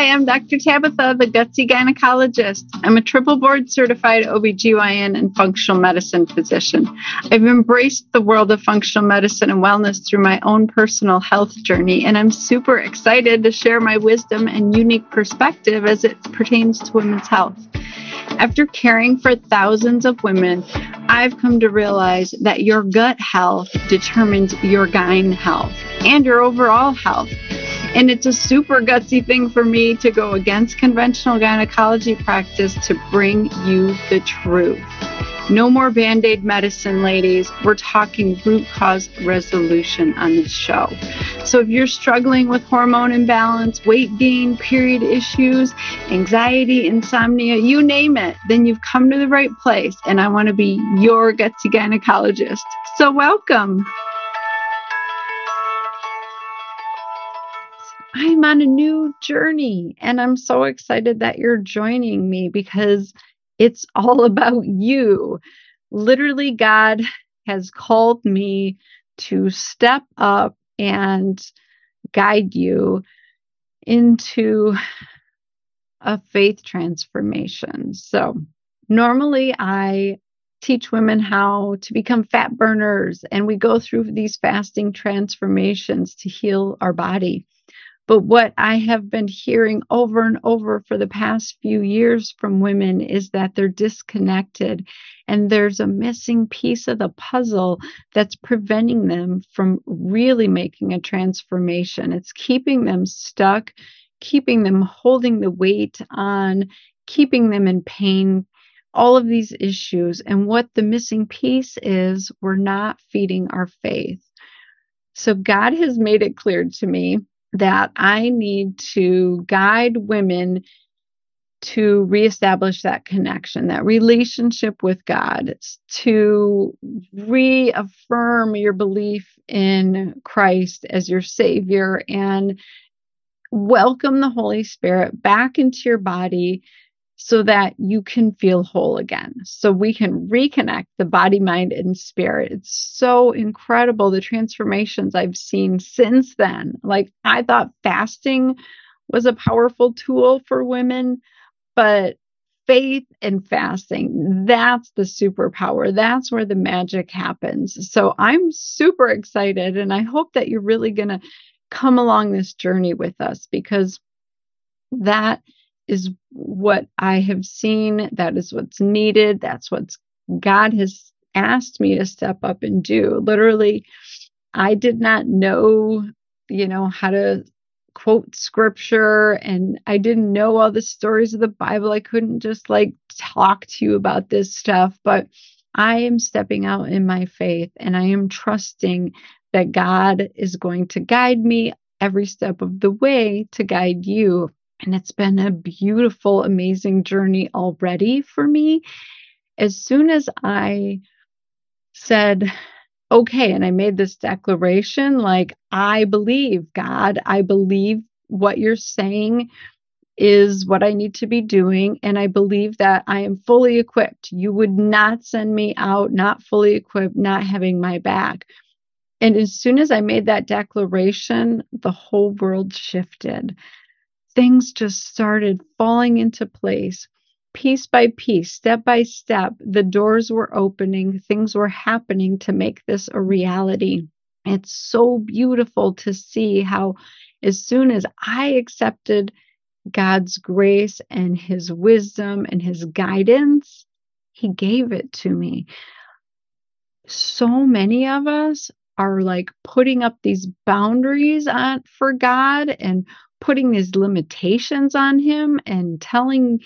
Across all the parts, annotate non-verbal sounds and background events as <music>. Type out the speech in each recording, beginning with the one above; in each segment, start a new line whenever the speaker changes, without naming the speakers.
Hi, I'm Dr. Tabatha, the gutsy gynecologist. I'm a triple board certified OBGYN and functional medicine physician. I've embraced the world of functional medicine and wellness through my own personal health journey, and I'm super excited to share my wisdom and unique perspective as it pertains to women's health. After caring for thousands of women, I've come to realize that your gut health determines your gyne health and your overall health. And it's a super gutsy thing for me to go against conventional gynecology practice to bring you the truth. No more band aid medicine, ladies. We're talking root cause resolution on this show. So, if you're struggling with hormone imbalance, weight gain, period issues, anxiety, insomnia, you name it, then you've come to the right place. And I want to be your gutsy gynecologist. So, welcome. I'm on a new journey and I'm so excited that you're joining me because it's all <laughs> about you. Literally, God has called me to step up and guide you into a faith transformation. So, normally I teach women how to become fat burners, and we go through these fasting transformations to heal our body. But what I have been hearing over and over for the past few years from women is that they're disconnected and there's a missing piece of the puzzle that's preventing them from really making a transformation. It's keeping them stuck, keeping them holding the weight on, keeping them in pain, all of these issues. And what the missing piece is, we're not feeding our faith. So God has made it clear to me that I need to guide women to reestablish that connection, that relationship with God, to reaffirm your belief in Christ as your Savior and welcome the Holy Spirit back into your body so that you can feel whole again. So we can reconnect the body, mind, and spirit. It's so incredible the transformations I've seen since then. Like, I thought fasting was a powerful tool for women, but faith and fasting, that's the superpower. That's where the magic happens. So I'm super excited, and I hope that you're really going to come along this journey with us because that is what I have seen. That is what's needed. That's what God has asked me to step up and do. Literally, I did not know, you know, how to quote scripture and I didn't know all the stories of the Bible. I couldn't just like talk to you about this stuff, but I am stepping out in my faith and I am trusting that God is going to guide me every step of the way to guide you and it's been a beautiful, amazing journey already for me. As soon as I said, okay, and I made this declaration like, I believe, God, I believe what you're saying is what I need to be doing. And I believe that I am fully equipped. You would not send me out not fully equipped, not having my back. And as soon as I made that declaration, the whole world shifted things just started falling into place piece by piece, step by step. The doors were opening, things were happening to make this a reality. It's so beautiful to see how, as soon as I accepted God's grace and His wisdom and His guidance, He gave it to me. So many of us are like putting up these boundaries on for God and putting these limitations on him and telling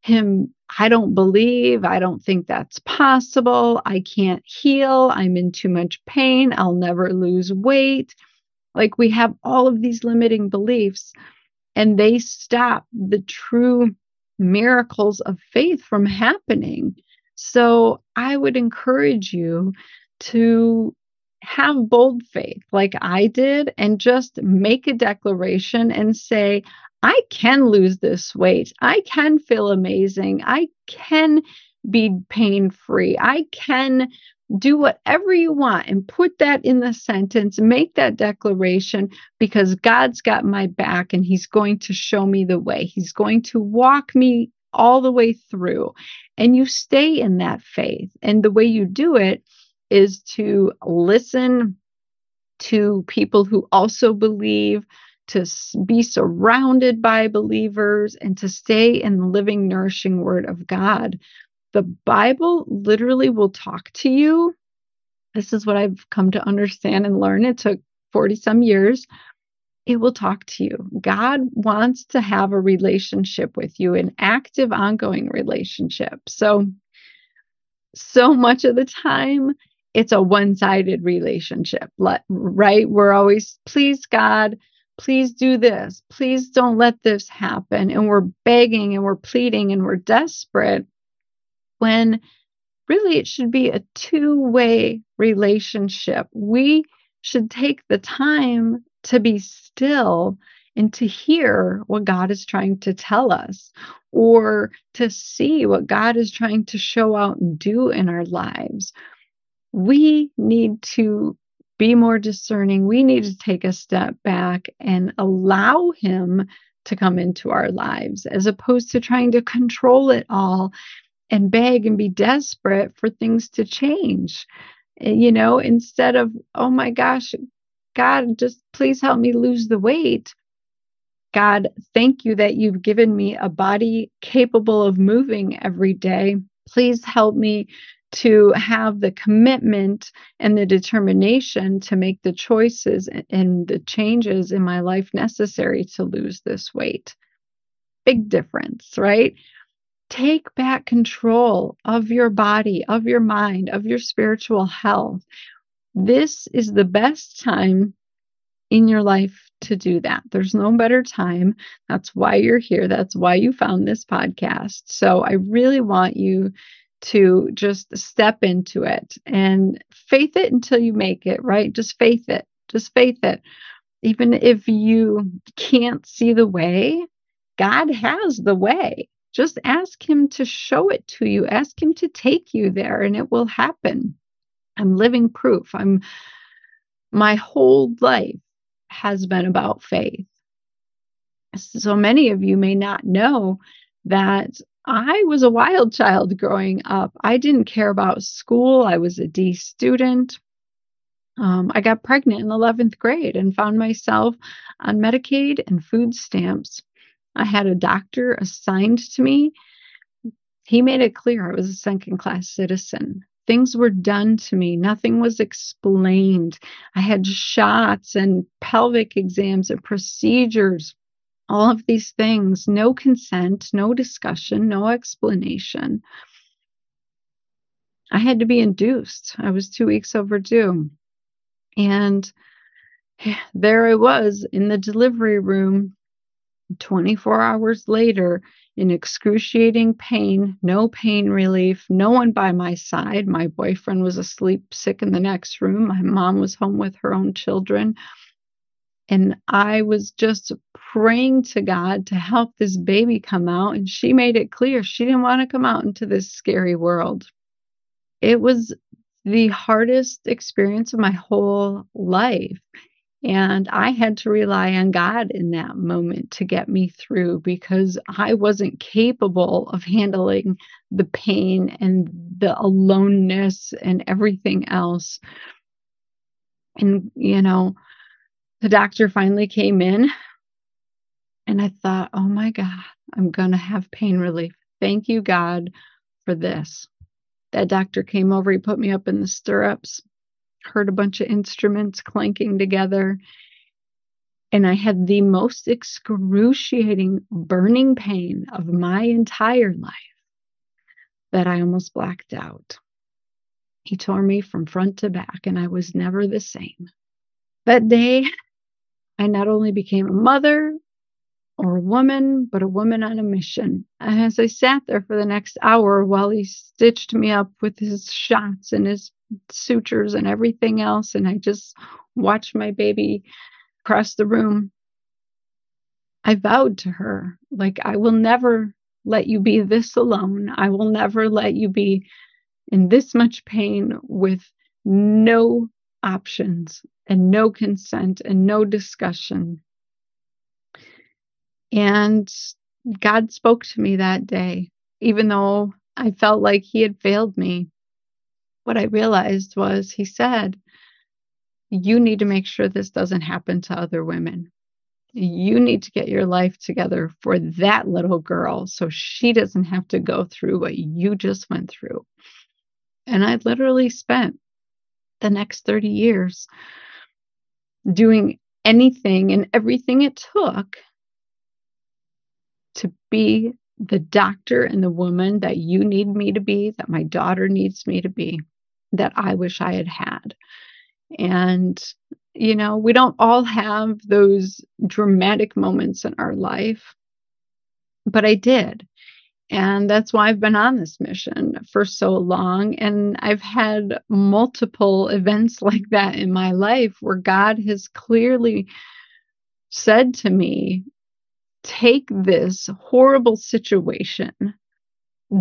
him, I don't believe, I don't think that's possible, I can't heal, I'm in too much pain, I'll never lose weight. Like we have all of these limiting beliefs, and they stop the true miracles of faith from happening. So I would encourage you to have bold faith like I did and just make a declaration and say, I can lose this weight. I can feel amazing. I can be pain free. I can do whatever you want and put that in the sentence, make that declaration because God's got my back and He's going to show me the way. He's going to walk me all the way through. And you stay in that faith. And the way you do it is to listen to people who also believe, to be surrounded by believers, and to stay in the living, nourishing word of God the Bible literally will talk to you. This is what I've come to understand and learn. It took 40 some years. It will talk to you. God wants to have a relationship with you, an active, ongoing relationship. So, so much of the time, it's a one sided relationship, right? We're always, please, God, please do this. Please don't let this happen. And we're begging and we're pleading and we're desperate when really it should be a two way relationship. We should take the time to be still and to hear what God is trying to tell us or to see what God is trying to show out and do in our lives. We need to be more discerning. We need to take a step back and allow Him to come into our lives as opposed to trying to control it all and beg and be desperate for things to change. Eh, you know, instead of, oh my gosh, God, just please help me lose the weight. God, thank you that you've given me a body capable of moving every day. Please help me to have the commitment and the determination to make the choices and the changes in my life necessary to lose this weight. Big difference, right? Take back control of your body, of your mind, of your spiritual health. This is the best time in your life to do that. There's no better time. That's why you're here. That's why you found this podcast. So I really want you to just step into it and faith it until you make it, right? Just faith it. Just faith it. Even if you can't see the way, God has the way. Just ask Him to show it to you. Ask Him to take you there, and it will happen. I'm living proof. I'm my whole life has been about faith. So many of you may not know that I was a wild child growing up. I didn't care about school. I was a D student. Um, I got pregnant in 11th grade and found myself on Medicaid and food stamps I had a doctor assigned to me. He made it clear I was a second class citizen. Things were done to me, nothing was explained. I had shots and pelvic exams and procedures, all of these things, no consent, no discussion, no explanation. I had to be induced. I was two weeks overdue. And there I was in the delivery room 24 hours later, in excruciating pain, no pain relief, no one by my side. My boyfriend was asleep, sick in the next room. My mom was home with her own children. And I was just praying to God to help this baby come out. And she made it clear she didn't want to come out into this scary world. It was the hardest experience of my whole life. And I had to rely on God in that moment to get me through because I wasn't capable of handling the pain and the aloneness and everything else. And, you know, the doctor finally came in and I thought, oh my God, I'm going to have pain relief. Thank you, God, for this. That doctor came over, he put me up in the stirrups heard a bunch of instruments clanking together. And I had the most excruciating burning pain of my entire life that I almost blacked out. He tore me from front to back, and I was never the same. That day, I not only became a mother or a woman, but a woman on a mission. And as I sat there for the next hour while he stitched me up with his shots and his sutures and everything else. And I just watched my baby across the room. I vowed to her, like, I will never let you be this alone. I will never let you be in this much pain with no options and no consent and no discussion. And God spoke to me that day, even though I felt like He had failed me. What I realized was He said, You need to make sure this doesn't happen to other women. You need to get your life together for that little girl so she doesn't have to go through what you just went through. And I literally spent the next 30 years doing anything and everything it took to be the doctor and the woman that you need me to be, that my daughter needs me to be, that I wish I had had. And, you know, we don't all have those dramatic moments in our life, but I did. And that's why I've been on this mission for so long. And I've had multiple events <laughs> like that in my life where God has clearly said to me, take this horrible situation,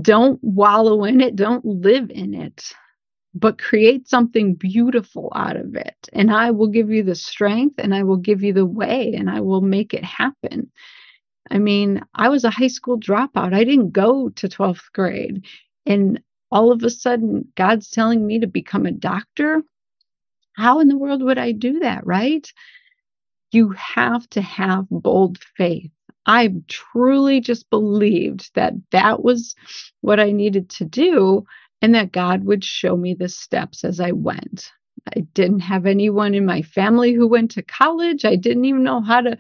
don't wallow in it, don't live in it, but create something beautiful out of it. And I will give you the strength and I will give you the way and I will make it happen. I mean, I was a high school dropout. I didn't go to 12th grade. And all of a sudden, God's telling me to become a doctor. How in the world would I do that, right? You have to have bold faith. I truly just believed that that was what I needed to do and that God would show me the steps as I went. I didn't have anyone in my family who went to college. I didn't even know how to,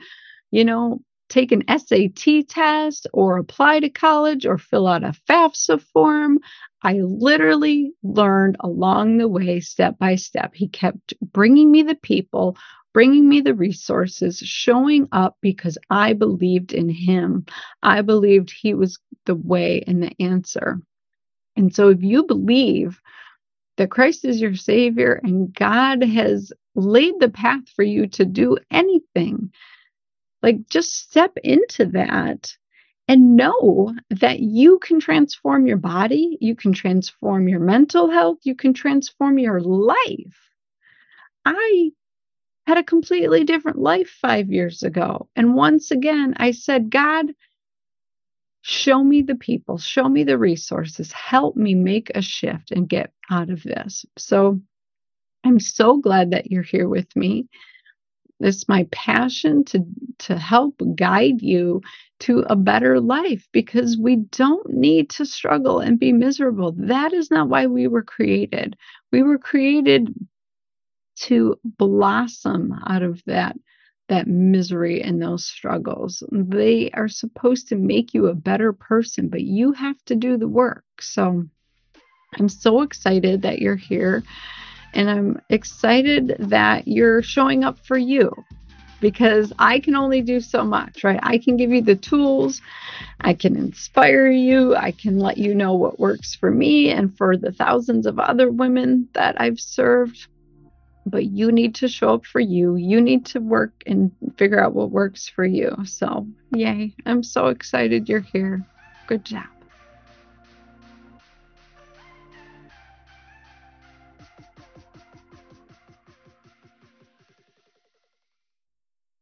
you know, take an SAT test or apply to college or fill out a FAFSA form. I literally learned along the way, step by step. He kept bringing me the people, bringing me the resources, showing up because I believed in him. I believed he was the way and the answer. And so if you believe that Christ is your Savior and God has laid the path for you to do anything, like, just step into that and know that you can transform your body, you can transform your mental health, you can transform your life. I had a completely different life five years ago. And once again, I said, God, show me the people, show me the resources, help me make a shift and get out of this. So I'm so glad that you're here with me. It's my passion to, to help guide you to a better life because we don't need to struggle and be miserable. That is not why we were created. We were created to blossom out of that that misery and those struggles. They are supposed to make you a better person, but you have to do the work. So I'm so excited that you're here. And I'm excited that you're showing up for you because I can only do so much, right? I can give you the tools, I can inspire you, I can let you know what works for me and for the thousands of other women that I've served. But you need to show up for you. You need to work and figure out what works for you. So, yay. I'm so excited you're here. Good job.